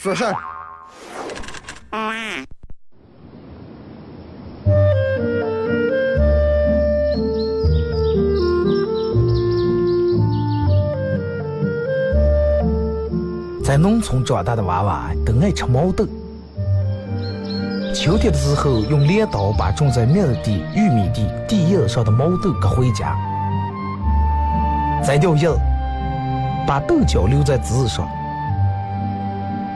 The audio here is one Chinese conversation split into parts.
说事儿。在农村长大的娃娃都爱吃毛豆。秋天的时候，用镰刀把种在麦地、玉米地地叶上的毛豆割回家，摘掉叶，把豆角留在枝上。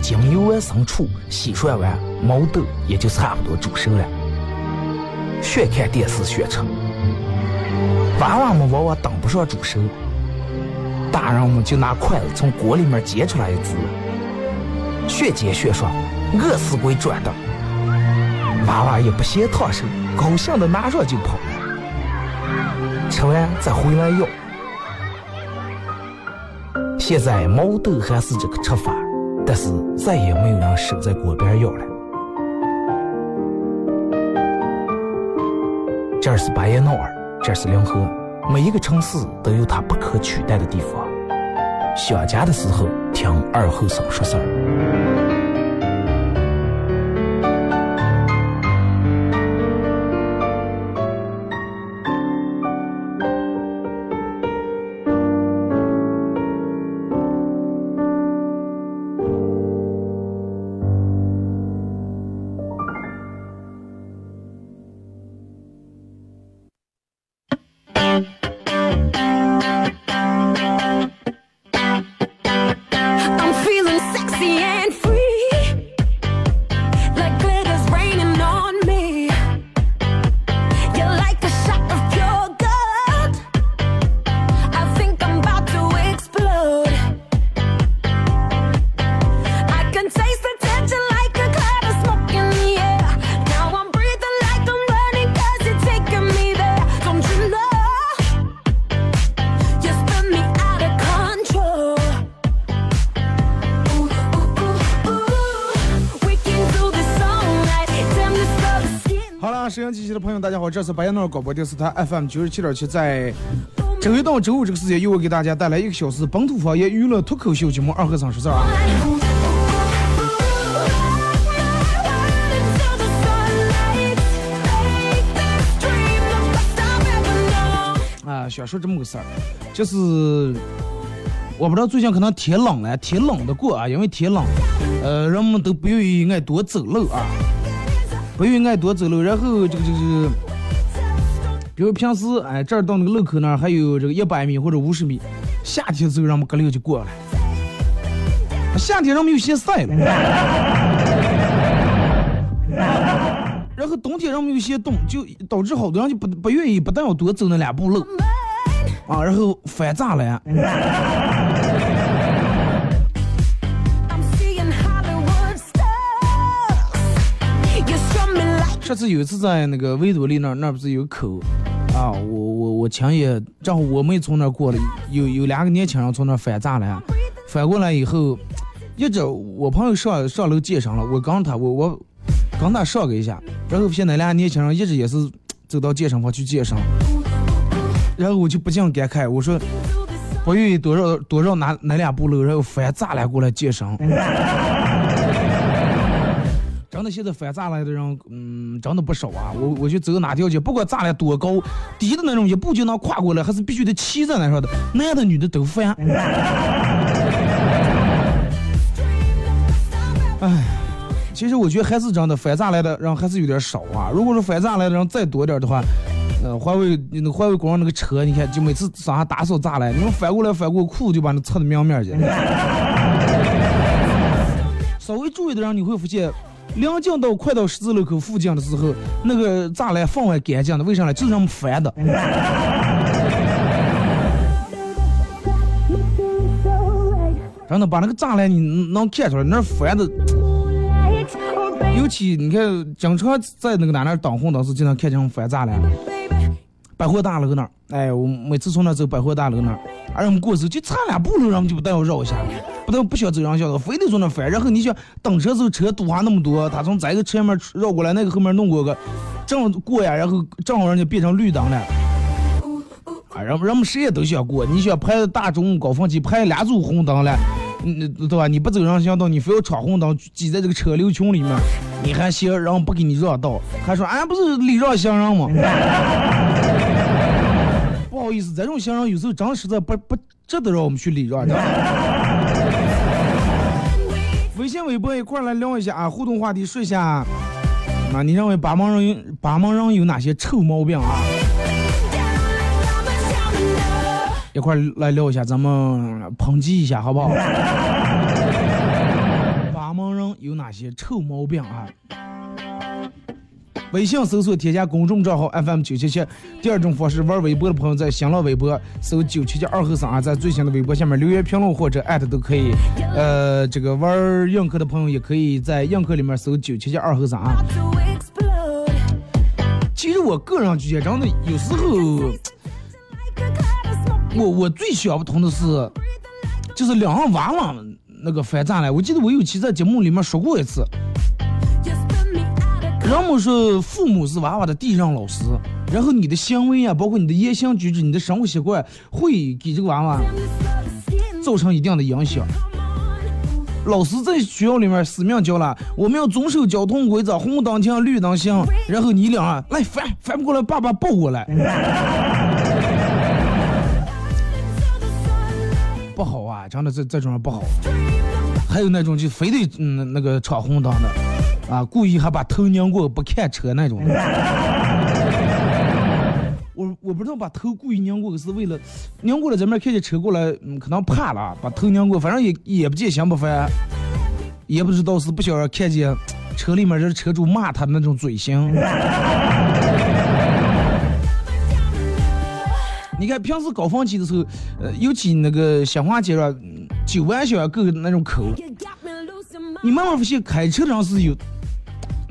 将油完生醋，洗涮完，毛豆也就差不多煮熟了。学看电视学吃。娃娃们往往等不上煮熟，大人们就拿筷子从锅里面夹出来一只，学煎学涮，饿死鬼转的。娃娃也不嫌烫手，高兴的拿上就跑了。吃完再回来要。现在毛豆还是这个吃法，但是再也没有人守在锅边要了。这是巴彦淖尔，这是临河，每一个城市都有它不可取代的地方。想家的时候，听二后生说事儿。音机前的朋友，大家好，这是白彦淖尔广播电视台 FM 九十七点七，在周一到周五这个时间，又我给大家带来一个小时本土方言娱乐脱口秀节目《二和尚说事》啊。啊，想说这么个事儿，就是我不知道最近可能天冷了，天冷的过啊，因为天冷，呃，人们都不愿意爱多走路啊，不愿意爱多走路，然后这个这个，比如平时哎这儿到那个路口那儿还有这个一百米或者五十米，夏天走人们隔溜就过了，夏天人们又嫌晒了，然后冬天人们又嫌冻，就导致好多人就不不愿意，不但要多走那两步路。啊，然后反炸了呀！上次有一次在那个维多利那儿，那儿不是有口啊？我我我亲也正好我妹从那儿过来，有有两个年轻人从那儿翻栅栏。翻过来以后，一直我朋友上上楼健身了，我刚他我我刚他上个一下，然后现在两个年轻人一直也是走到健身房去健身，然后我就不禁感慨，我说不愿意多绕多绕哪哪两步路，然后翻栅栏过来健身。真的，现在翻栅栏的人，嗯，真的不少啊。我我就走哪条街，不管栅栏多高，低的那种一步就能跨过来，还是必须得骑在那上的，男的女的都翻。哎，其实我觉得还是真的反诈来的人还是有点少啊。如果说反诈来的人再多点的话，呃，环卫那个环卫工人那个车，你看就每次早上打扫咋来，你们翻过来翻过裤就把那擦的明面去。稍微注意的人你会发现，临近到快到十字路口附近的时候，那个栅栏分外干净的，为啥呢？就是这么烦的。真的把那个栅栏你能看出来，那烦的，尤其你看，经常在那个哪那儿等红灯时，经常看见这种翻栅栏。百货大楼那儿，哎，我每次从那走百货大楼那儿，俺们过时就差两步路，人们就不带我绕一下，不但不想走人行道，非得从那翻。然后你想等车时候车堵上那么多，他从这个前面绕过来，那个后面弄过个正过呀，然后正好人家变成绿灯了。啊，人人们谁也都想过，你想排大中午高峰期排俩组红灯了，嗯，对吧？你不走人行道，你非要闯红灯，挤在这个车流群里面，你还嫌人不给你让道，还说俺不是礼让行人吗？意思，这种行人有时候真实在不不值得让我们去礼让的。微信、微博一块儿来聊一下啊，互动话题说一下，那，你认为巴芒人有巴芒人有哪些臭毛病啊？一块儿来聊一下，咱们抨击一下好不好？巴芒人有哪些臭毛病啊？微信搜索添加公众账号 FM 九七七。第二种方式，玩微博的朋友在新浪微博搜九七七二后三啊，在最新的微博下面留言评论或者艾特都可以。呃，这个玩映客的朋友也可以在映客里面搜九七七二后三啊。其实我个人觉得，真的有时候，我我最想不通的是，就是两个娃娃那个翻咋了？我记得我有期在节目里面说过一次。人们说父母是娃娃的第一任老师，然后你的行为啊，包括你的言行举止、你的生活习惯，会给这个娃娃造成一定的影响。老师在学校里面死命教了，我们要遵守交通规则，红灯停，绿灯行。然后你俩，来翻翻不过来，爸爸抱过来，不好啊，真的这这种人不好。还有那种就非得嗯那个闯红灯的，啊，故意还把头拧过不看车那种。我我不知道把头故意拧过是为了拧过来，咱们看见车过来，嗯，可能怕了，把头拧过，反正也也不见心不烦，也不知道是不想让看见车里面这车主骂他的那种嘴型。你看平时高峰期的时候，呃，尤其那个新华街上。九万小个那种口，你慢慢发现开车的人是有，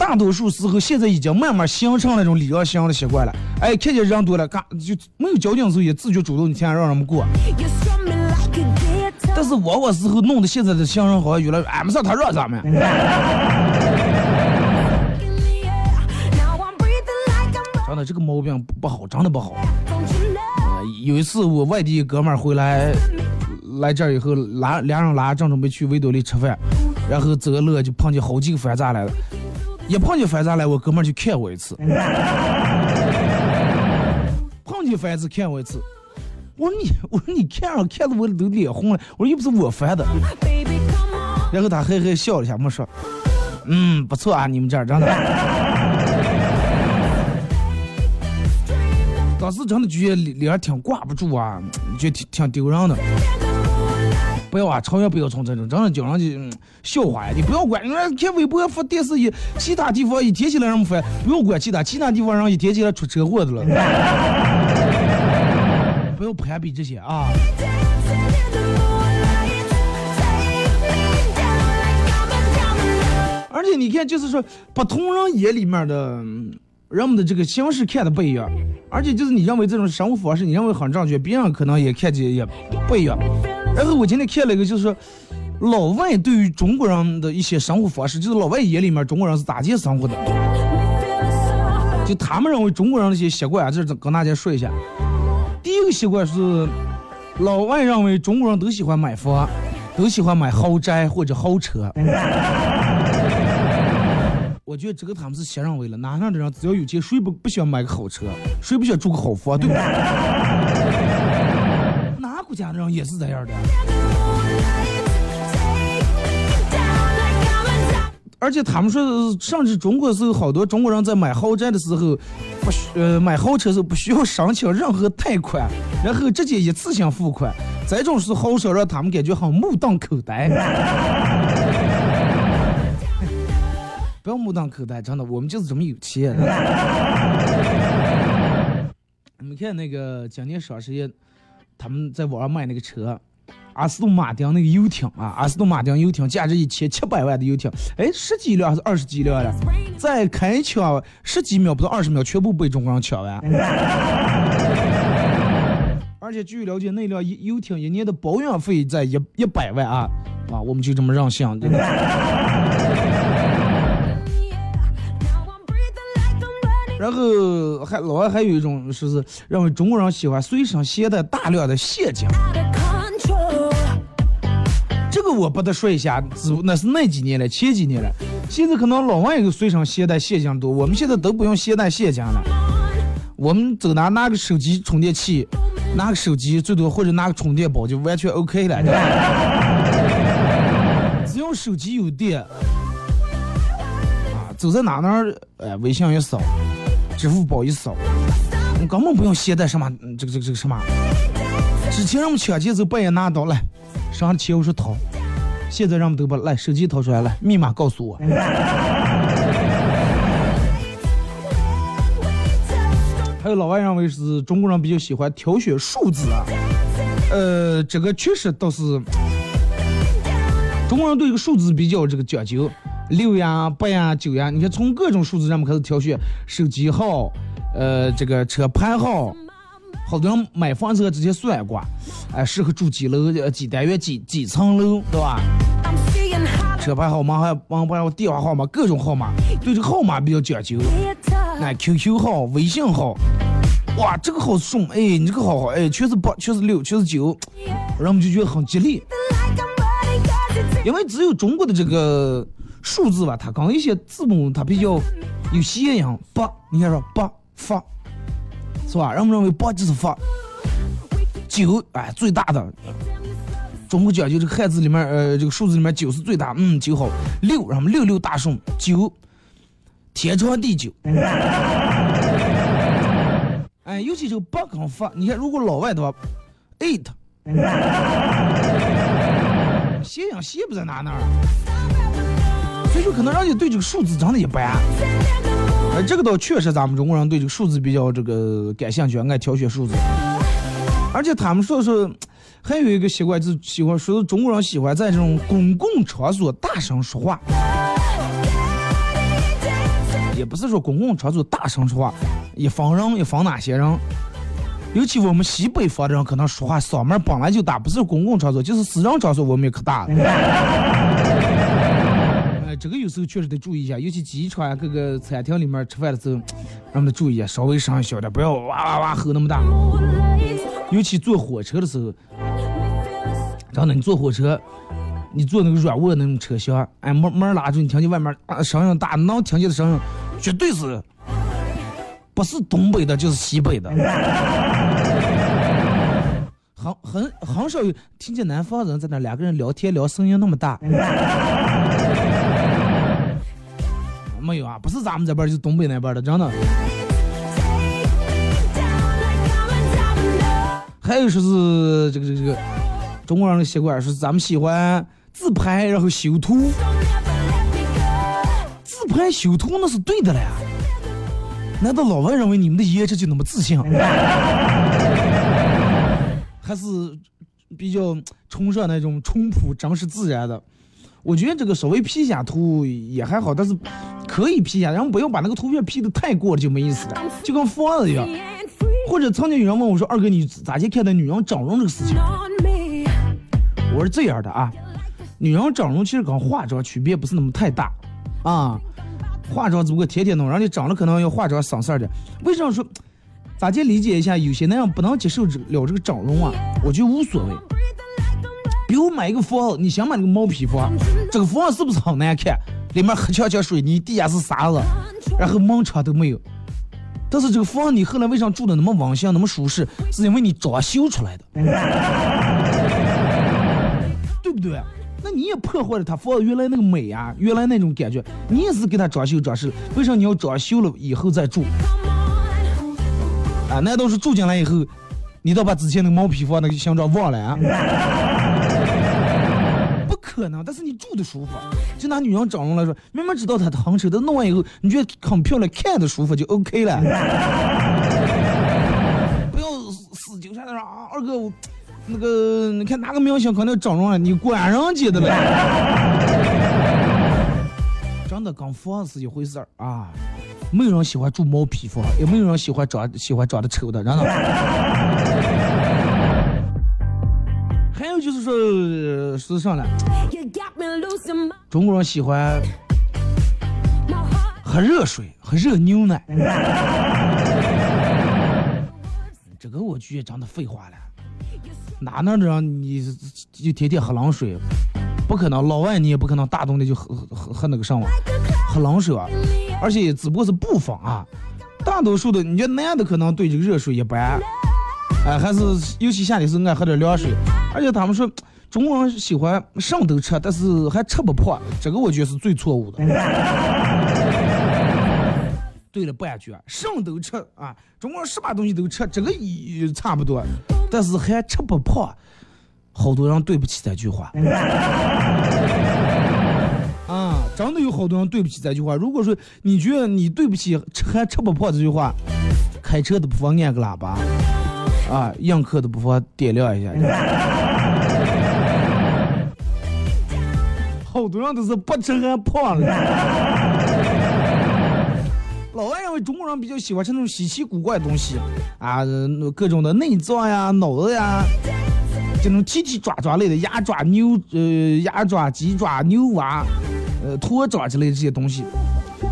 大多数时候现在已经慢慢形成那种礼让行的习惯了。哎，看见人多了，嘎就没有交警的时候也自觉主动，你天让人们过。但是往往时候弄得现在的行人好像越来越，俺没事他让咱们。真的这个毛病不好，真的不好。有一次我外地哥们儿回来。来这儿以后，拉俩人拉正准备去维多利吃饭，然后走路就碰见好几个反诈来了，一碰见翻栅来，我哥们儿就看我一次，碰见翻子看我一次，我说你，我说你看上看的我都脸红了，我说又不是我翻的，然后他嘿嘿笑了一下，没说，嗯，不错啊，你们这儿真的，当时真的觉得脸挺挂不住啊，觉得挺挺丢人的。不要啊！超越不要从这种，真的叫人家笑话呀！你不要管，你说看微博、发电视也，其他地方一提起来人们翻，不用管其他，其他地方人一提起来出车祸的了。不要攀比这些啊！而且你看，就是说不同人眼里面的人们的这个形式看的不一样，而且就是你认为这种生活方式，你认为很正确，别人可能也看见也不一样。然后我今天看了一个，就是说，老外对于中国人的一些生活方式，就是老外眼里面中国人是咋介生活的，就他们认为中国人的一些习惯啊，这是跟大家说一下。第一个习惯是，老外认为中国人都喜欢买房，都喜欢买豪宅或者豪车。我觉得这个他们是先认为了，哪样的人只要有钱，谁不不想买个好车，谁不想住个好房，对不对？国家的人也是这样的，而且他们说，甚至中国是有好多中国人在买豪宅的时候，不需呃买豪车时候不需要申请任何贷款，然后直接一次性付款，这种是好少让他们感觉很目瞪口呆。不要目瞪口呆，真的，我们就是这么有钱。你们看那个今年双十一，他们在网上卖那个车，阿斯顿马丁那个游艇啊，阿斯顿马丁游艇价值一千七百万的游艇，哎，十几辆还是二十几辆了？再开抢十几秒不到二十秒，全部被中国人抢完。而且据了解，那辆游艇一年的保养费在一一百万啊啊！我们就这么任性，真的。然后还老外还有一种说是认为中国人喜欢随身携带大量的现金，这个我不得说一下，只那是那几年了，前几年了。现在可能老外有随身携带现金多，我们现在都不用携带现金了，我们走哪拿个手机充电器，拿个手机最多或者拿个充电宝就完全 OK 了，只要手机有电，啊，走在哪哪儿，哎，微信一扫，支付宝一扫，你根本不用携带什么，这个这个这个什么。之前让我们抢劫时候半夜拿刀来，身上的钱我说掏，现在让我们都把来手机掏出来，来密码告诉我。还有老外认为是中国人比较喜欢挑选数字啊，呃，这个确实倒是中国人对这个数字比较这个讲究，六呀、八呀、九呀，你看从各种数字上面开始挑选手机号，呃，这个车牌号，好多人买房子直接算过，哎、适合住几楼、几单元、几几层楼，对吧？车牌号码还有网还有电话号码，各种号码，对这个号码比较讲究。哎，QQ 号、微信号，哇，这个好送，哎，你这个好好，哎，全是八，全是六，全是九，人们就觉得很吉利，因为只有中国的这个数字吧，它跟一些字母它比较有谐音，八，你看说八发，是吧？人们认为八就是发，九，哎，最大的。中国讲究这个汉字里面，呃，这个数字里面九是最大，嗯，九好。六，然后六六大顺，九，天长地久。哎，尤其这个八跟发，你看如果老外的话，eight，谐音谐不在哪那儿，所以说可能人家对这个数字真的一般。哎，这个倒确实咱们中国人对这个数字比较这个感兴趣，爱挑选数字。而且他们说是还有一个习惯，就是喜欢说中国人喜欢在这种公共场所大声说话。也不是说公共场所大声说话，也防人也防哪些人。尤其我们西北方的人可能说话嗓门本来就大，不是公共场所，就是私人场所我们也可大了。这个有时候确实得注意一下，尤其机场啊，各个餐厅里面吃饭的时候，咱们得注意一下，稍微声音小点，不要哇哇哇吼那么大。尤其坐火车的时候，真的，你坐火车，你坐那个软卧那种车厢，哎，门门拉住，你听见外面啊声音大，能听见的声音，绝对是不是东北的，就是西北的。很很很少有听见南方人在那两个人聊天聊声音那么大。没有啊，不是咱们这边儿，就是东北那边儿的，真的。还有说是这个这个这个中国人的习惯，是咱们喜欢自拍然后修图，自拍修图那是对的了。难道老外认为你们的颜值就那么自信？还是比较崇尚那种淳朴、真实、自然的？我觉得这个稍微 P 一下图也还好，但是可以 P 一下，然后不要把那个图片 P 的太过了就没意思了，就跟疯子一样。或者曾经有人问我说：“二哥，你咋去看待女人整容这个事情？”我是这样的啊，女人整容其实跟化妆区别不是那么太大，啊，化妆只不过天天弄，人家长了可能要化妆省事儿点。为什么说？咋去理解一下？有些男人不能接受这了这个整容啊，我觉得无所谓。比如买一个房子，你想买那个毛坯房，这个房子是不是很难看？里面黑墙墙水泥，地下是沙子，然后门窗都没有。但是这个房你后来为啥住的那么温馨、那么舒适？是因为你装修出来的，对不对？那你也破坏了他房子原来那个美啊、原来那种感觉，你也是给他装修装饰，为啥你要装修了以后再住？啊，难道是住进来以后，你倒把之前那个毛坯房那个形状忘了啊？可能，但是你住的舒服。就拿女人整容来说，明明知道她疼丑，但弄完以后，你觉得很漂亮，看着舒服就 OK 了。不要死死纠缠的说啊，二哥我那个你看哪个明星可能整容了，你管人家的了。真的跟房是一回事儿啊，没有人喜欢住毛坯房，也没有人喜欢长喜欢长得丑的，人呢。是说，呃说上来中国人喜欢喝热水，喝热牛奶。这个我觉得真的废话了，哪能让你就天天喝冷水？不可能，老外你也不可能大冬天就喝喝喝喝那个上碗，喝冷水啊！而且只不过是部分啊，大多数的，你觉得男的可能对这个热水一般，哎，还是尤其夏天是爱喝点凉水，而且他们说中国人喜欢什么都吃，但是还吃不破，这个我觉得是最错误的。对了，不安全，上都吃啊，中国人什么东西都吃，这个也差不多，但是还吃不破，好多人对不起这句话。啊，真的有好多人对不起这句话。如果说你觉得你对不起还吃不破这句话，开车的不妨按个喇叭，啊，映客的不妨点亮一下。好多人都是不吃还胖了。老外认为中国人比较喜欢吃那种稀奇古怪的东西啊，呃各种的内脏呀、脑子呀，这种蹄蹄爪爪类的鸭爪、牛呃鸭爪、鸡爪、牛蛙、呃驼爪之类的这些东西。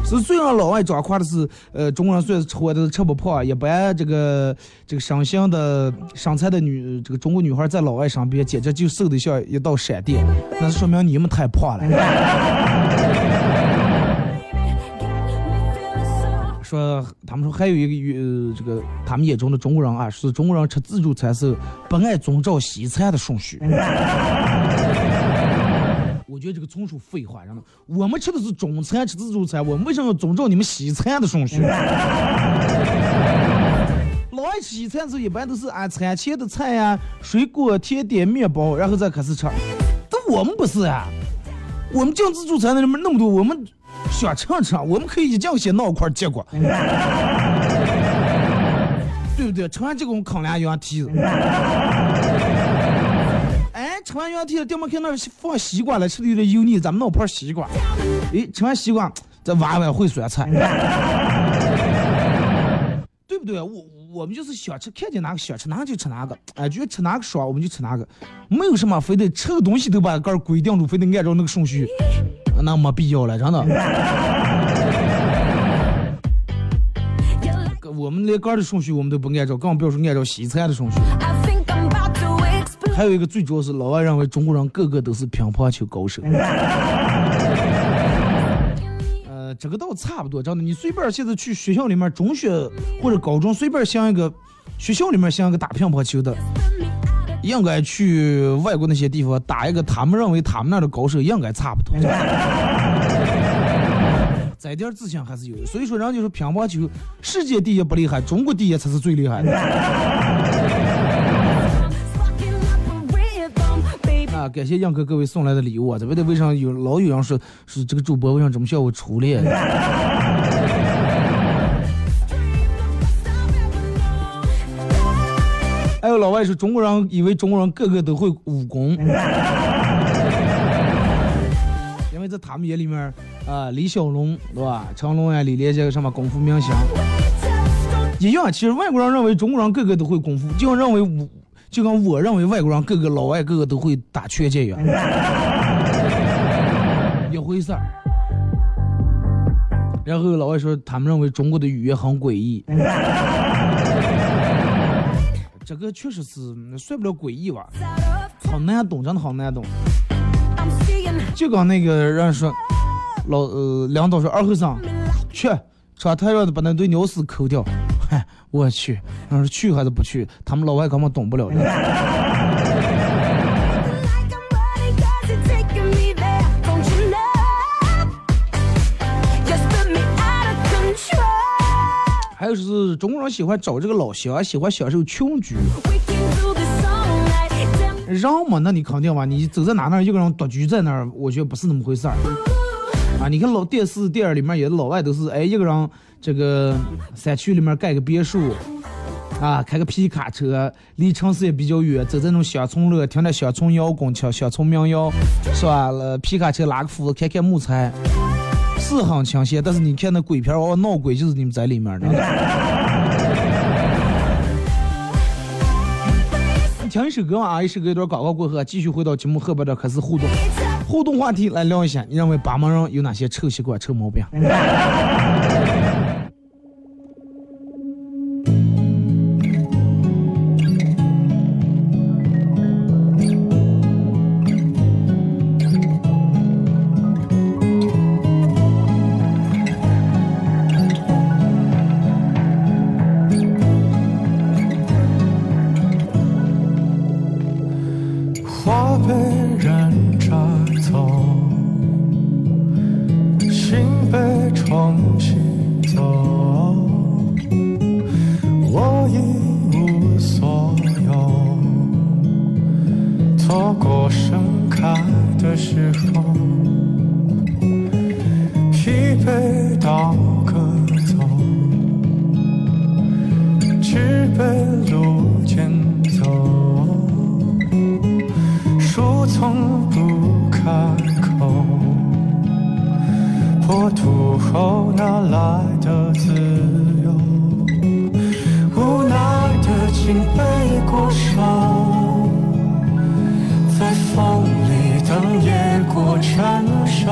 是最让老外抓夸的是，呃，中国人虽然是吃的吃不胖，一般这个这个身形的身材的女这个中国女孩在老外身边，简直就瘦的像一道闪电，那是说明你们太胖了。说他们说还有一个呃，这个他们眼中的中国人啊，是中国人吃自助餐是不爱遵照西餐的顺序。我觉得这个纯属废话，真的。我们吃的是中餐，吃自助餐，我们为什么要遵照你们西餐的顺序？老爱吃西餐的时候，一般都是按餐前的菜呀、水果、甜点、面包，然后再开始吃。但我们不是啊，我们进自助餐的人那么多，我们想吃吃，我们可以一进先闹块结果，对不对？吃完这个我们扛俩羊蹄子。吃完羊蹄了，掉门看那儿放西瓜了，吃的有点油腻，咱们弄盘西瓜。哎，吃完西瓜再挖碗烩酸菜，对不对？我我们就是想吃，看见哪个想吃哪个就吃哪个，哎，觉得吃哪个爽我们就吃哪个，没有什么非得吃个东西都把个儿规定住，非得按照那个顺序，那没必要了，真的。我们连杆的顺序我们都不按照，更不要说按照西餐的顺序。还有一个最主要是老外认为中国人个个都是乒乓球高手。呃，这个倒差不多，真的。你随便现在去学校里面，中学或者高中随便像一个学校里面像一个打乒乓球的，应该去外国那些地方打一个他们认为他们那的高手，应该差不多。这点自信还是有的，所以说人家说乒乓球世界第一不厉害，中国第一才是最厉害的。啊，感谢杨哥各位送来的礼物啊！这不得为啥有老有人说是这个主播为啥这么像我初恋？还有老外说中国人以为中国人个个都会武功，因为在他们眼里面啊，李小龙对吧？成龙呀、李连杰什么功夫明星一样。其实外国人认为中国人个个都会功夫，就像认为我，就跟我认为外国人各个老外各个都会打拳击一样，一回事儿。然后老外说他们认为中国的语言很诡异，这个确实是算不了诡异吧，好难懂，真的好难懂。就刚那个人说，老呃领导说二后生，去把台上的把那堆鸟屎抠掉。嗨，我去，要是去还是不去？他们老外根本懂不了。还有就是中国人喜欢找这个老乡，喜欢享受穷居。人嘛，那你肯定吧？你走在哪那儿，一个人独居在那儿，我觉得不是那么回事儿。啊，你看老电视电影里面也老外都是，哎，一个人这个山区里面盖个别墅，啊，开个皮卡车，离城市也比较远，走在那种乡村路，听点乡村摇滚，听乡村民谣，是吧？了，皮卡车拉个斧子，开开木材，是很清闲。但是你看那鬼片儿，哦，闹鬼就是你们在里面的。听一首歌啊，一首歌一段广告过后，继续回到节目后边的开始互动。互动话题来聊一下，你认为巴门人有哪些臭习惯、臭毛病？破土后哪来的自由？无奈的紧被过手，在风里等野果成熟，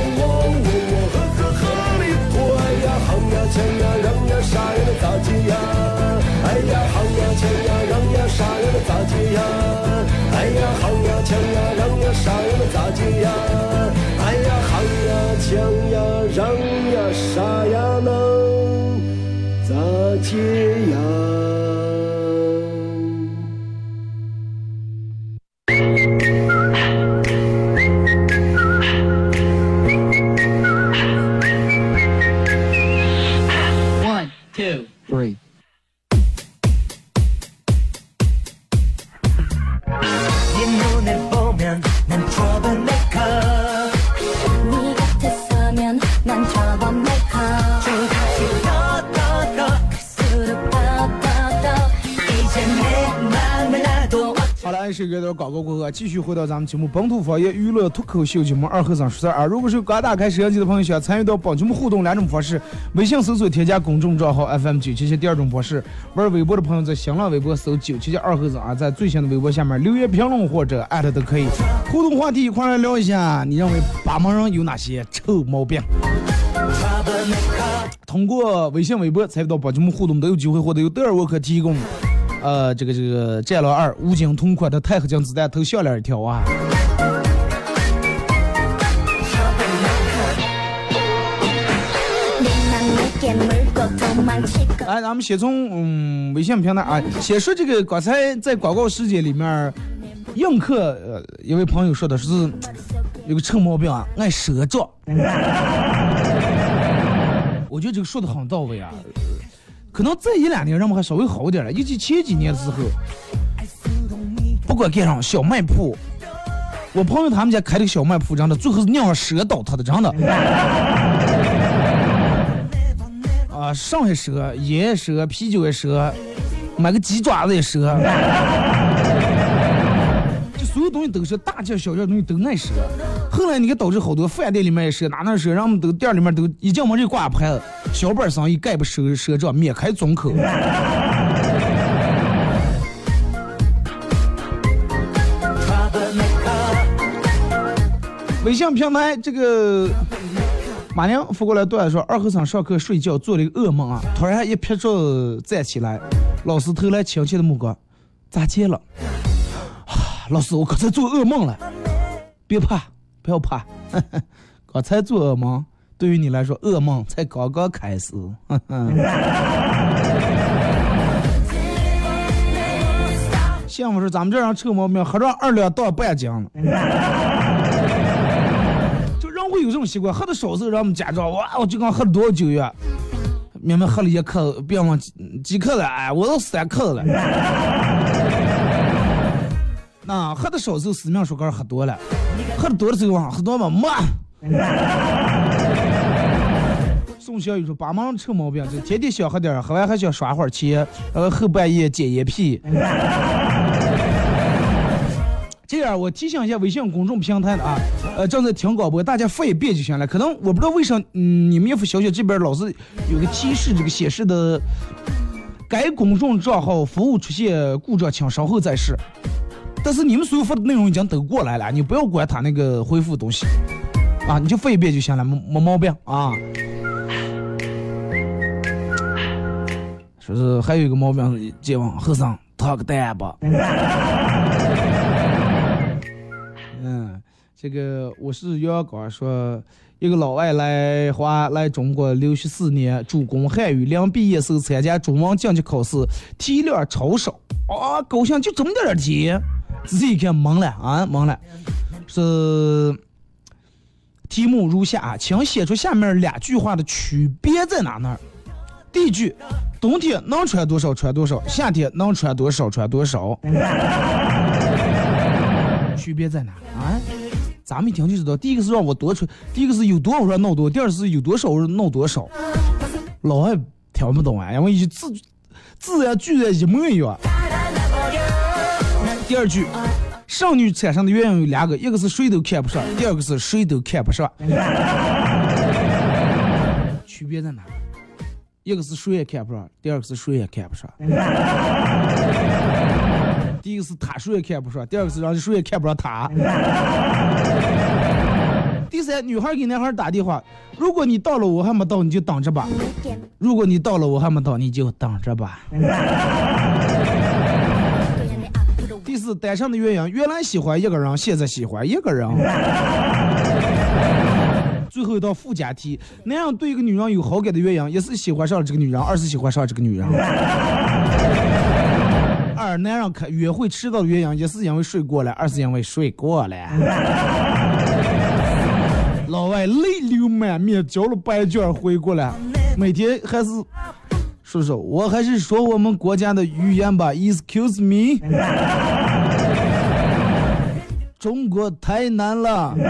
抢呀，让呀，啥呀？咋接呀？哎呀，行呀，抢呀，让呀，啥呀？咋接呀？哎呀，行呀，抢呀，让呀，啥呀？能咋接呀？继续回到咱们节目本土方言娱乐脱口秀节目二和尚说事儿啊。如果是刚打开摄像机的朋友，想参与到本节目互动两种方式：微信搜索添加公众账号 FM 九七七；第二种方式，玩微博的朋友在新浪微博搜九七七二和尚啊，在最新的微博下面留言评论或者艾特都可以。互动话题一块来聊一下，你认为八毛人有哪些臭毛病？通过微信、微博参与到本节目互动，都有机会获得由德尔沃克提供。呃，这个这个战狼二武警同款的钛合金子弹头项链一条啊。来，咱们先从嗯微信平台啊，先说这个刚才在广告时间里面，映客呃一位朋友说的是有个臭毛病啊，爱赊账。我觉得这个说的很到位啊。可能这一两年人们还稍微好一点了，尤其前几年的时候，不管干啥小卖铺，我朋友他们家开的小卖铺，真的最后是酿蛇倒塌的，真的。啊，上也赊，烟蛇，啤酒也蛇，买个鸡爪子也蛇，东西都是大件小件东西都爱赊。后来你看导致好多饭店里面也赊，哪哪赊，人们都店里面都一进门就挂牌子，小本生意概不赊赊账，免开总口。微信平台这个马娘发过来段子说，二和尚上课睡觉做了一个噩梦啊，突然一拍桌站起来，老师投来亲切的目光，咋接了？老师，我刚才做噩梦了，别怕，不要怕，刚才做噩梦，对于你来说，噩梦才刚刚开始。幸福说咱们这样臭毛病，喝上二两到半斤了。就人会有这种习惯，喝的少时候，让我们家长哇，我就刚喝了多少酒呀？明明喝了一克，别忘几几克了，哎，我都三克了。啊喝的少时候，死命说哥喝多了；喝的多的时候啊，喝多嘛没。宋小雨说：“八毛臭毛病，就天天想喝点儿，喝完还想耍会儿钱，呃，后半夜捡烟屁。”这样，我提醒一下微信公众平台的啊，呃，正在听广播，大家发一遍就行了。可能我不知道为啥，嗯，你们一发消息这边老是有个提示，这个显示的该公众账号服务出现故障，请稍后再试。但是你们所有发的内容已经都过来了，你不要管他那个回复东西啊，你就发一遍就行了，没没毛病啊。说是还有一个毛病，健忘后生掏个蛋吧。嗯，这个我是杨刚说，一个老外来华来中国留学四年，主攻汉语，临毕业时候参加中文进级考试，题量超少啊，高兴就这么点儿题，仔细一看懵了啊，懵了，是题目如下，请写出下面两句话的区别在哪呢？第一句，冬天能穿多少穿多少，夏天能穿多少穿多少。区别在哪啊？咱们一听就知道，第一个是让我多穿，第一个是有多少让弄多，第二是有多少弄多少。老外听不懂啊，因为一字字呀句呀一模一样。第二句，剩女产生的原因有两个，一个是谁都看不上，第二个是谁都看不上。区别在哪？一个是谁也看不上，第二个是谁也看不上。第一个是他谁也看不上，第二个是让谁也看不上他。第三，女孩给男孩打电话，如果你到了我还没到，你就等着吧；如果你到了我还没到，你就等着吧。单身的鸳鸯原来喜欢一个人，现在喜欢一个人。最后一道附加题，男人对一个女人有好感的鸳鸯，一是喜欢上了这个女人，二是喜欢上这个女人。二，男人开约会迟到的鸳鸯，一是因为睡过了，二是因为睡过了。老外泪流满面，交了白卷回过来，每天还是叔叔，我还是说我们国家的语言吧，Excuse me，中国太难了。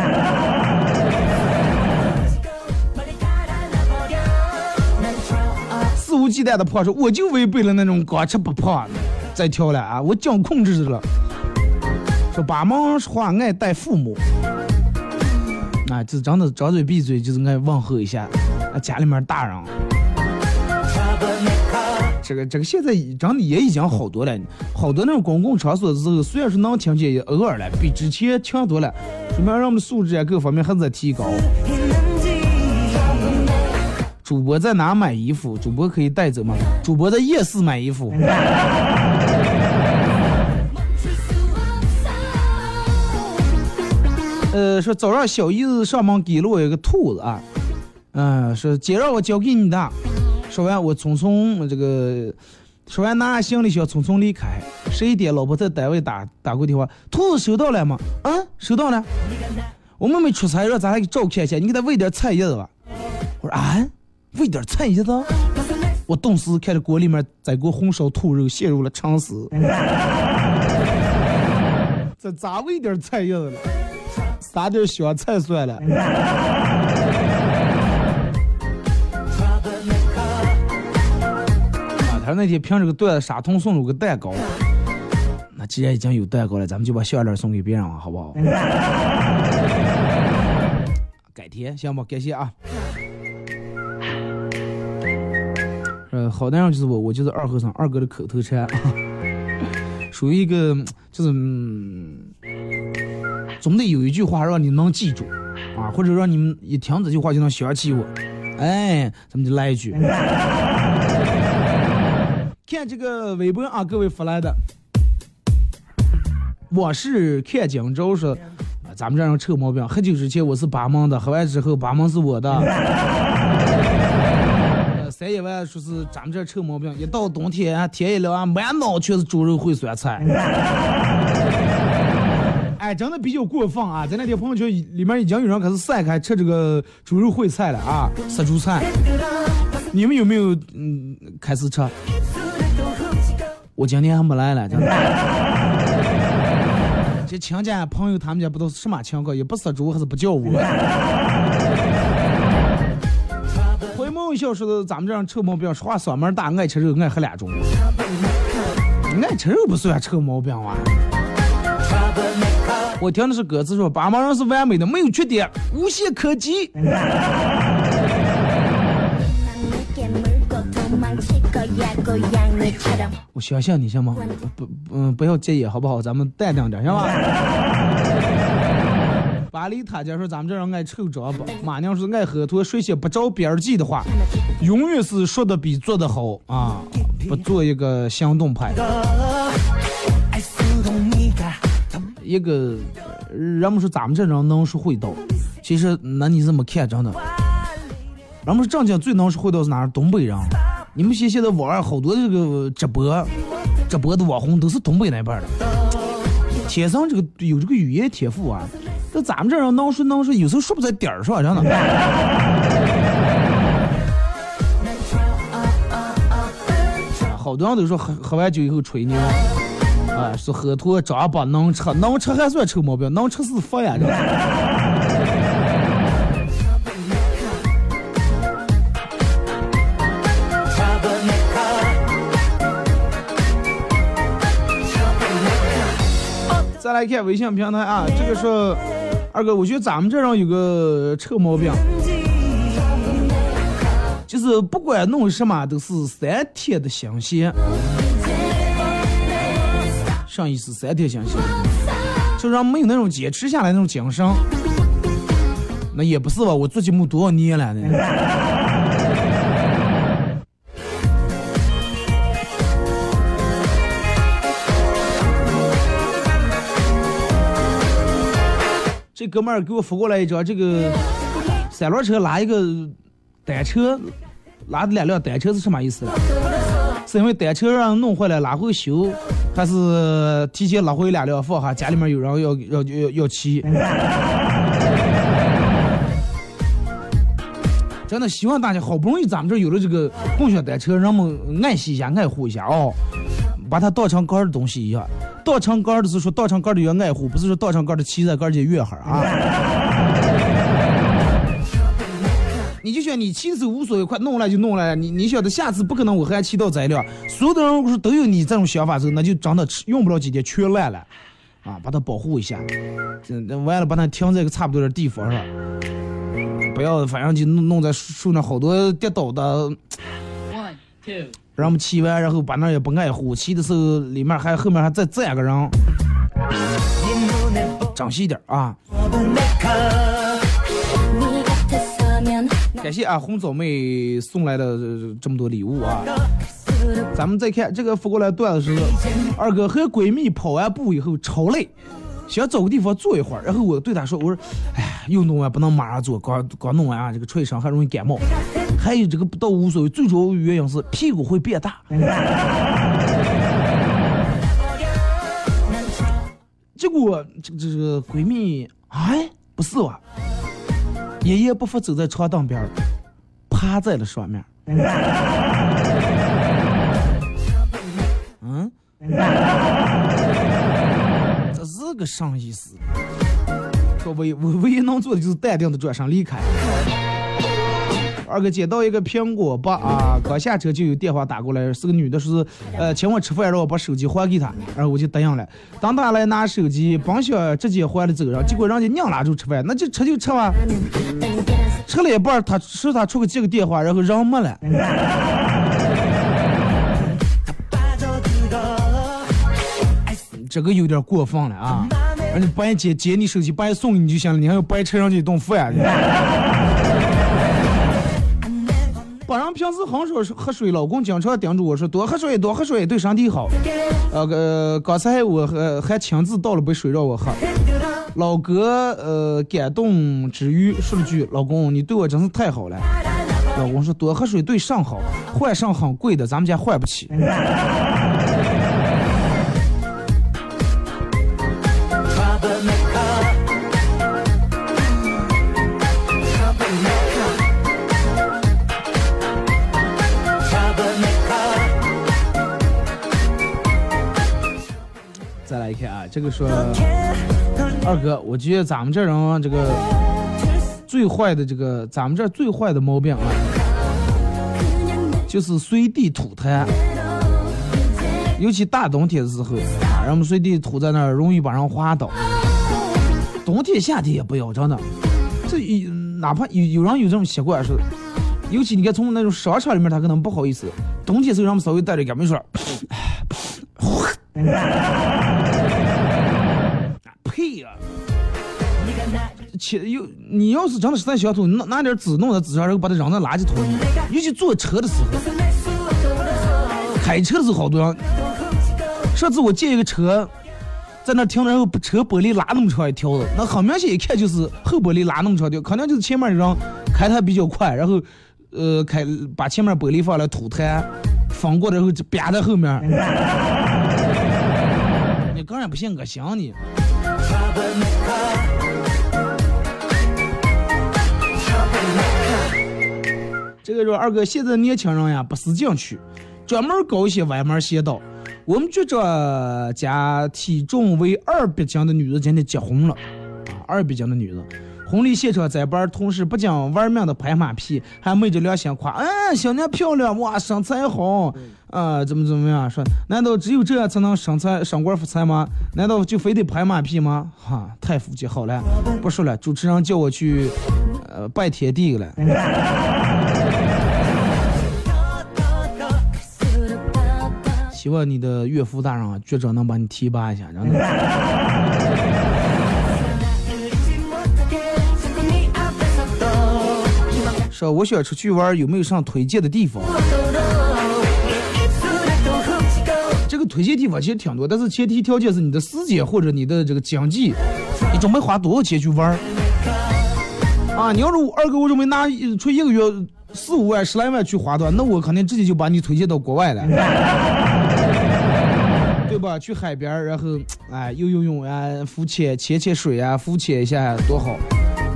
肆无忌惮的破说，我就违背了那种光吃不胖再挑了啊，我讲控制了。说爸妈说话爱带父母。啊，就是真的张嘴闭嘴就是爱问候一下啊，家里面大人。这个这个现在真的也已经好多了，好多那种公共场所的时候，虽然是能听见，也偶尔了，比之前强多了，说明人们素质啊各方面还在提高。主播在哪买衣服？主播可以带走吗？主播在夜市买衣服。呃，说早上小姨子上门给了我一个兔子啊，嗯、说姐让我交给你的。说完我匆匆这个，说完拿行李箱匆匆离开。十一点，老婆在单位打打过电话，兔子收到了吗？啊，收到了。我妹妹出差让咱还给照看一下，你给她喂点菜叶子吧。我说啊，喂点菜叶子。我顿时看着锅里面在锅红烧兔肉，陷入了沉思。这咋喂点菜叶子了？撒点香菜算了。他说那天凭这个段子，傻通送了个蛋糕。那既然已经有蛋糕了，咱们就把项链送给别人了，好不好？改天行吧，感谢啊。呃，好男人就是我，我就是二和尚，二哥的口头禅，属于一个就是。嗯总得有一句话让你能记住，啊，或者让你们一听这句话就能想起我，哎，咱们就来一句。看这个微博啊，各位发来的，我是看荆州说，咱们这样臭毛病，喝酒之前我是八蒙的，喝完之后八蒙是我的。呃三爷万说是咱们这臭毛病，一到冬天天一凉啊，满脑全是猪肉烩酸菜。哎，真的比较过分啊！在那天朋友圈里面已经有人开始晒开吃这个猪肉烩菜了啊，杀猪菜。你们有没有嗯开始吃？我今天还没来了，真的。这亲家朋友他们家不都是什么情况？也不杀猪，还是不叫我。回眸一笑说的，咱们这样臭毛病，说话嗓门大，爱吃肉，爱喝俩盅。爱吃肉不算臭毛病啊。我听的是歌词说，八毛人是完美的，没有缺点，无懈可击。我相信你行吗？不，嗯，不要介意，好不好？咱们淡定点，行吧？巴黎塔家说咱们这人爱臭着吧，马娘说爱喝多，说些不着边际的话，永远是说的比做的好啊！不做一个行动派。一个人们说咱们这人能说会道，其实那你怎么看真的？人们说正经最能说会道是哪儿？东北人。你们现现在网上好多这个直播，直播的网红都是东北那边的，天生这个有这个语言天赋啊。那咱们这人能说能说，有时候说不在点儿上，真的。好多人都说喝喝完酒以后吹牛。啊，说喝脱张巴能吃，能吃还算臭毛病，能吃是福呀！这。来看微信平台啊，这个说二哥，我觉得咱们这上有个臭毛病，就是不管弄什么都是三天的新鲜。上一次三天新鲜，就让没有那种坚持下来那种精神。那也不是吧，我做节目多少年了呢？这哥们儿给我发过来一张，这个三轮车拉一个单车，拉的两辆单车是什么意思？是因为单车让弄坏了拉回修，还是提前拉回两辆放哈，家里面有人要要要要骑？真的希望大家好不容易咱们这儿有了这个共享单车，让我们爱惜一下、爱护一下哦，把它当成杆儿的东西一样。当成杆儿的是说当成杆儿的要爱护，不是说当成杆儿的骑在杆儿间怨哈啊。你就想你骑手无所谓，快弄来就弄来，你你晓得下次不可能我还骑到这了。所有的人如果说都有你这种想法之后，那就真的吃用不了几天全烂了，啊，把它保护一下，完了把它停在一个差不多的地方上，不要反正就弄弄在树上好多跌倒的，让我们骑完然后把那也不爱护，骑的时候里面还后面还再站个人，长细点啊。感谢啊，红枣妹送来的呃这么多礼物啊！咱们再看这个发过来段子是，二哥和闺蜜跑完步以后超累，想找个地方坐一会儿，然后我对她说，我说，哎呀，又弄完不能马上做，刚刚弄完啊，这个吹伤还容易感冒，还有这个倒无所谓，最主要原因是屁股会变大。结果这个这个闺蜜，哎，不是哇。一言不复走在床凳边，趴在了上面。嗯，这是个啥意思？我唯我唯一能做的就是淡定的转身离开。二哥接到一个苹果八啊，刚下车就有电话打过来，是个女的，说是呃请我吃饭，让我把手机还给她，然后我就答应了。当他来拿手机，本想直接还了走上，结果人家硬拉住吃饭，那就吃就吃吧。吃了一半，他说他出去接个电话，然后人没了。这个有点过分了啊！人家白接接你手机，白送你就行了，你还要白吃人家一顿饭。人平时很少喝水，老公经常叮嘱我说多喝水，多喝水对身体好。呃呃，刚才我还还亲自倒了杯水让我喝。老哥呃感动之余说了句：“老公，你对我真是太好了。”老公说：“多喝水对肾好，换肾很贵的，咱们家换不起。”这个说二哥，我觉得咱们这人这个最坏的这个，咱们这最坏的毛病啊，就是随地吐痰，尤其大冬天的时候啊，让我们随地吐在那儿，容易把人滑倒。冬天夏天也不要，真的，这哪怕有有人有这种习惯是，尤其你看从那种商场里面，他可能不好意思，冬天时候让我们稍微带着感没说。呸 切，有你要是真的实在想吐，拿拿点纸弄在纸上，然后把它扔在垃圾桶里。尤其坐车的时候，开车的时候好多人。上次我借一个车，在那停着，然后车玻璃拉那么长一条子，那很明显一看就是后玻璃拉那么长条，肯定就是前面的人开的比较快，然后呃开把前面玻璃放来吐痰，翻过来然后就啪在后面。你个人不信，我信你。这个说二哥，现在年轻人呀不思进取，专门搞一些歪门邪道。我们局长家体重为二百斤的女子今天结婚了，啊，二百斤的女子，婚礼现场在班同事不仅玩命的拍马屁，还昧着良心夸，哎，小娘漂亮，哇，身材好，啊，怎么怎么样？说，难道只有这样才能身材升官发财吗？难道就非得拍马屁吗？哈，太肤浅好了，不说了，主持人叫我去，呃，拜天地了。希望你的岳父大人啊，局长能把你提拔一下，真的。说我想出去玩，有没有上推荐的地方？这个推荐地方其实挺多，但是前提条件是你的时间或者你的这个经济，你准备花多少钱去玩儿？啊，你要是二哥，我准备拿出一个月四五万、十来万去花的话，那我肯定直接就把你推荐到国外了，对吧？去海边儿，然后哎游游泳啊，浮潜、潜潜水啊，浮潜一下多好。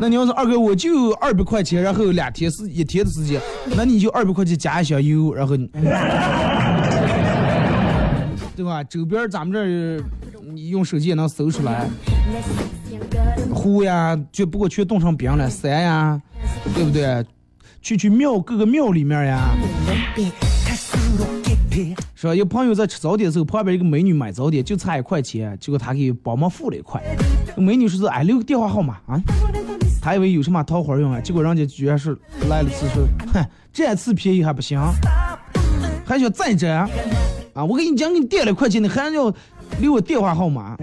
那你要是二哥，我就二百块钱，然后两天是一天的时间，那你就二百块钱加一箱油，然后你，对吧？周边咱们这儿你用手机也能搜出来，湖呀，就不过全冻成冰了，山呀，对不对？去去庙各个庙里面呀，是吧？有朋友在吃早点的时候，旁边一个美女买早点就差一块钱，结果他给帮忙付了一块。美女说是哎留个电话号码啊，他以为有什么桃花运啊，结果人家居然是来了次说，哼，这次便宜还不行，还想再折啊？我给你讲，给你垫了块钱，你还要留我电话号码？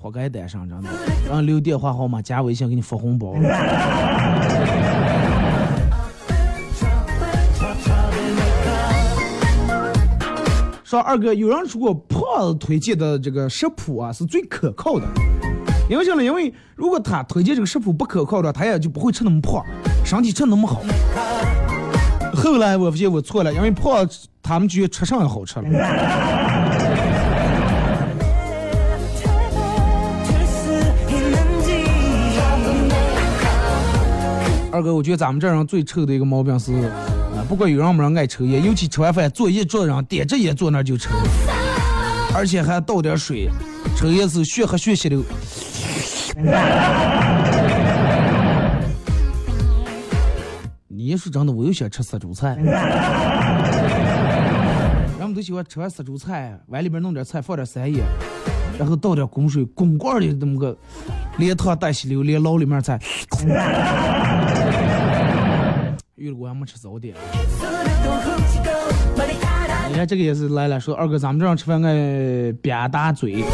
活该单上，真的，让留电话号码加微信给你发红包。二哥，有人说过胖子推荐的这个食谱啊是最可靠的，因为什么呢？因为如果他推荐这个食谱不可靠的，他也就不会吃那么胖，身体吃那么好。后来我发现我错了，因为胖他们觉得吃上也好吃了。二哥，我觉得咱们这人最臭的一个毛病是，不管有人没人爱抽烟，尤其吃完饭坐一桌子上点着烟坐那就抽，而且还倒点水，抽烟时血和血吸溜。你也是真的，我又想吃杀猪菜。人们都喜欢吃完杀猪菜，碗里边弄点菜，放点三叶，然后倒点滚水，滚罐的这么个连汤带稀溜，连捞里面菜。遇了我还没吃早点。你看这个也是来了，说二哥，咱们这样吃饭爱扁大嘴。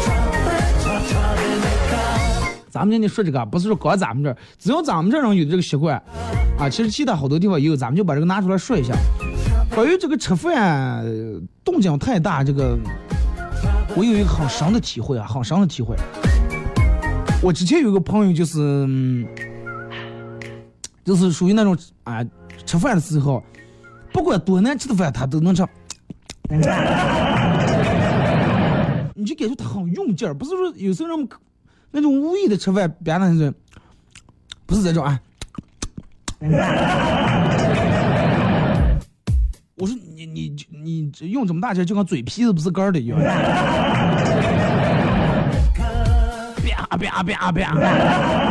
咱们今天说这个，不是说搞咱们这，只要咱们这儿人有这个习惯，啊，其实其他好多地方也有，咱们就把这个拿出来说一下。关于这个吃饭动静太大，这个我有一个很深的体会啊，很深的体会。我之前有个朋友就是，嗯就是属于那种啊，吃饭的时候，不管多难吃的饭，他都能吃。你就感觉他很用劲儿，不是说有时候人那种无意的吃饭，别那种，不是这种啊。我说你你你用这么大劲儿，就跟嘴皮子不是干的一样。啪啪啪啪。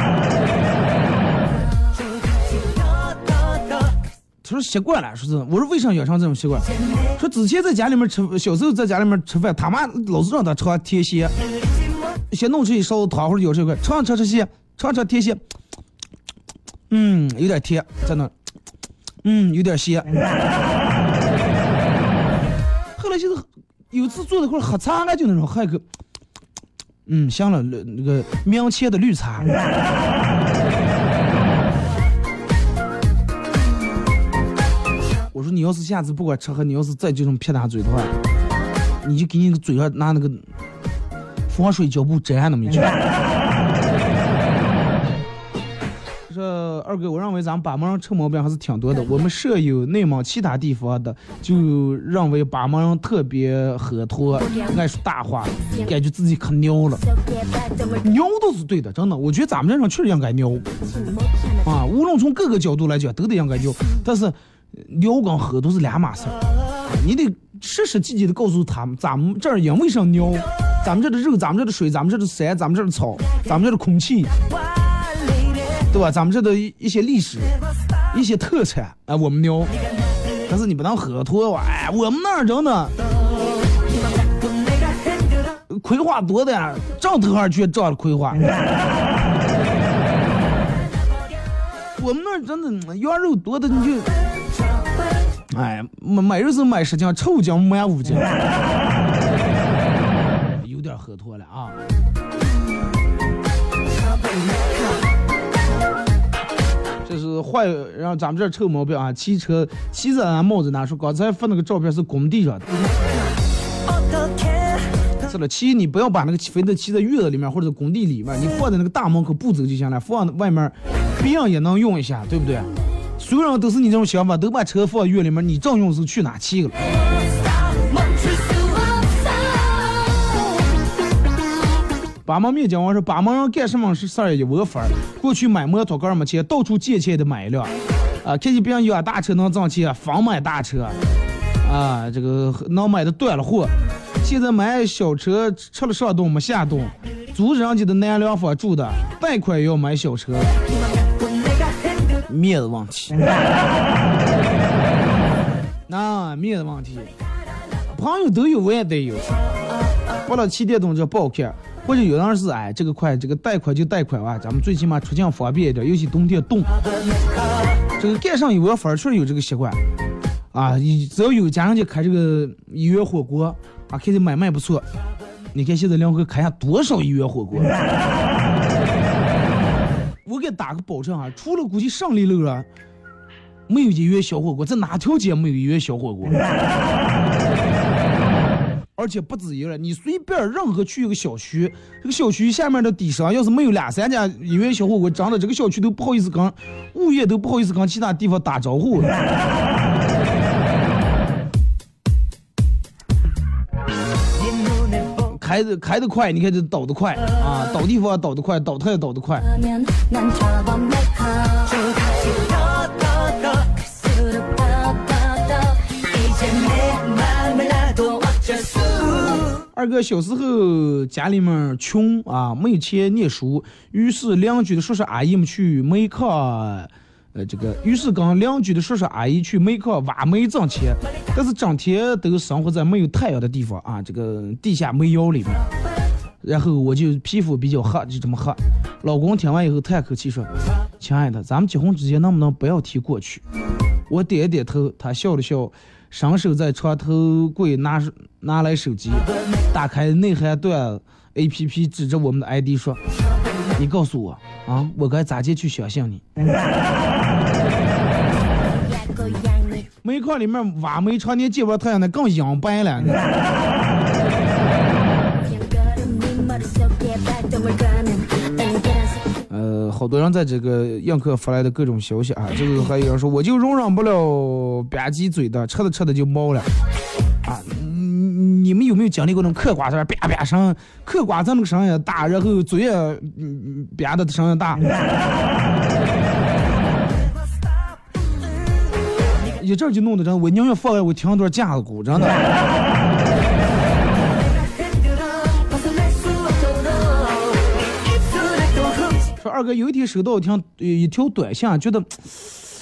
说习惯了，说是我说为啥养成这种习惯？说之前在家里面吃，小时候在家里面吃饭，他妈老是让他吃甜咸，先弄出一勺糖或者舀出一块，尝尝吃吃咸，吃上吃甜咸，嗯，有点甜，在那，嗯，有点咸。后来就是有次坐在一块喝茶，了就那种喝一口，嗯，香了，那那个明前的绿茶。我说你要是下次不管吃喝，你要是再这种撇大嘴的话，你就给你嘴上拿那个防水胶布粘上那么一圈。说二哥，我认为咱们把门人臭毛病还是挺多的。我们舍友内蒙其他地方的就认为把门人特别喝脱，爱说大话，感觉自己可牛了。牛都是对的，真的，我觉得咱们这种确实应该牛啊，无论从各个角度来讲都得应该牛，但是。牛跟喝都是两码事儿，你得实实际际的告诉他们，咱们这儿因为啥牛，咱们这的肉，咱们这的水，咱们这的山，咱们这的草，咱们这的空气，对吧？咱们这的一些历史，一些特产，哎，我们牛，但是你不能喝脱哇！哎，我们那儿真的葵花多的呀，正头上去长了葵花。我们那儿真的羊肉多的，你就哎，买买肉是买十斤，臭姜买五斤，有点喝脱了啊。这是坏，让咱们这臭毛病啊！骑车骑着俺帽子拿说，刚才发那个照片是工地上的。是了，骑你不要把那个肥的骑在院子里面或者工地里面，你放在那个大门口不走就行了，放外面，别人也能用一下，对不对？所有人都是你这种想法，都把车放院里面，你正用是去哪去了？八毛面讲完说，八毛人干什么事事儿一窝蜂儿。过去买摩托杆儿没钱，到处借钱得买一辆。啊，看见别人养大车能挣钱，房买大车。啊，这个能买的断了货。现在买小车，吃了上顿没下顿，租人家的南凉房住的，贷款也要买小车，面子问题。那面子问题，朋友都有，我也得有。完了骑电动车不好看，或者有人是哎，这个快，这个贷款就贷款吧，咱们最起码出行方便一点，尤其冬天冻。这个干上一窝蜂儿确实有这个习惯，啊，只要有家人家开这个一元火锅，啊，开的买卖不错。你看现在两会开下多少一元火锅？打个保证啊，除了估计胜利路了，没有一元小火锅，在哪条街没有一元小火锅？而且不止一个，你随便任何去一个小区，这个小区下面的底商要是没有两三家一元小火锅，真的这个小区都不好意思跟物业都不好意思跟其他地方打招呼。开的开的快，你看这倒的快啊，倒地方倒的快，倒台也倒的快。二哥小时候家里面穷啊，没有钱念书，于是邻居的叔叔阿姨们去煤矿，呃，这个于是跟邻居的叔叔阿姨去煤矿挖煤挣钱，但是整天都生活在没有太阳的地方啊，这个地下煤窑里面。然后我就皮肤比较黑，就这么黑。老公听完以后叹口气说：“亲爱的，咱们结婚之前能不能不要提过去？”我点一点头，他笑了笑，伸手在床头柜拿拿来手机，打开内涵段 A P P，指着我们的 I D 说：“你告诉我啊，我该咋接去相信你？” 煤矿里面挖煤，常年见不到太阳，那更阴白了。呃，好多人在这个映客发来的各种消息啊，这个还有人说，我就容忍不了吧唧嘴的，吃着吃着就冒了。啊，嗯你们有没有经历过那种嗑瓜子儿啪啪声？嗑瓜子那个声也大，然后嘴也嗯吧的声也大。一阵就弄得真，我宁愿放下我听一段架子鼓，真的。说二哥有一天收到一条一条短信，觉得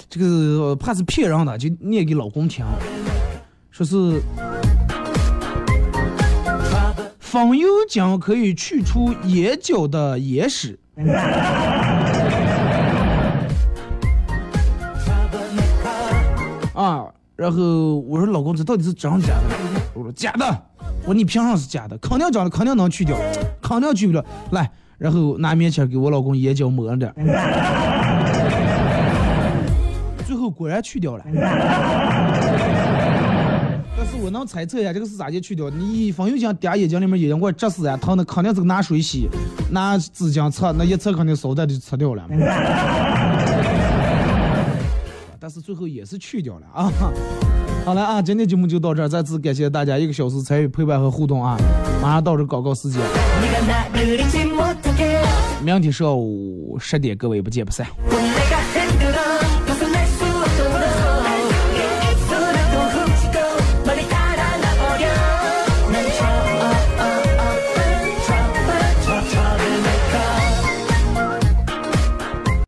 这个怕是骗人的，就念给老公听，说是风油精可以去除眼角的眼屎。啊，然后我说老公，这到底是真假的？我说假的。我说你凭啥是假的？肯定假的，肯定能去掉，肯定去不了。来，然后拿棉签给我老公眼角抹了点，最后果然去掉了。我能猜测一下，这个是咋就去掉？你风油精点眼睛里面，眼睛快窒死呀，疼的肯定是拿水洗，拿纸巾擦，那一擦肯定烧的就擦掉了。但是最后也是去掉了啊。好了啊，今天节目就到这儿，再次感谢大家一个小时参与陪伴和互动啊！马上到这广告时间，明天上午十点，各位不见不散。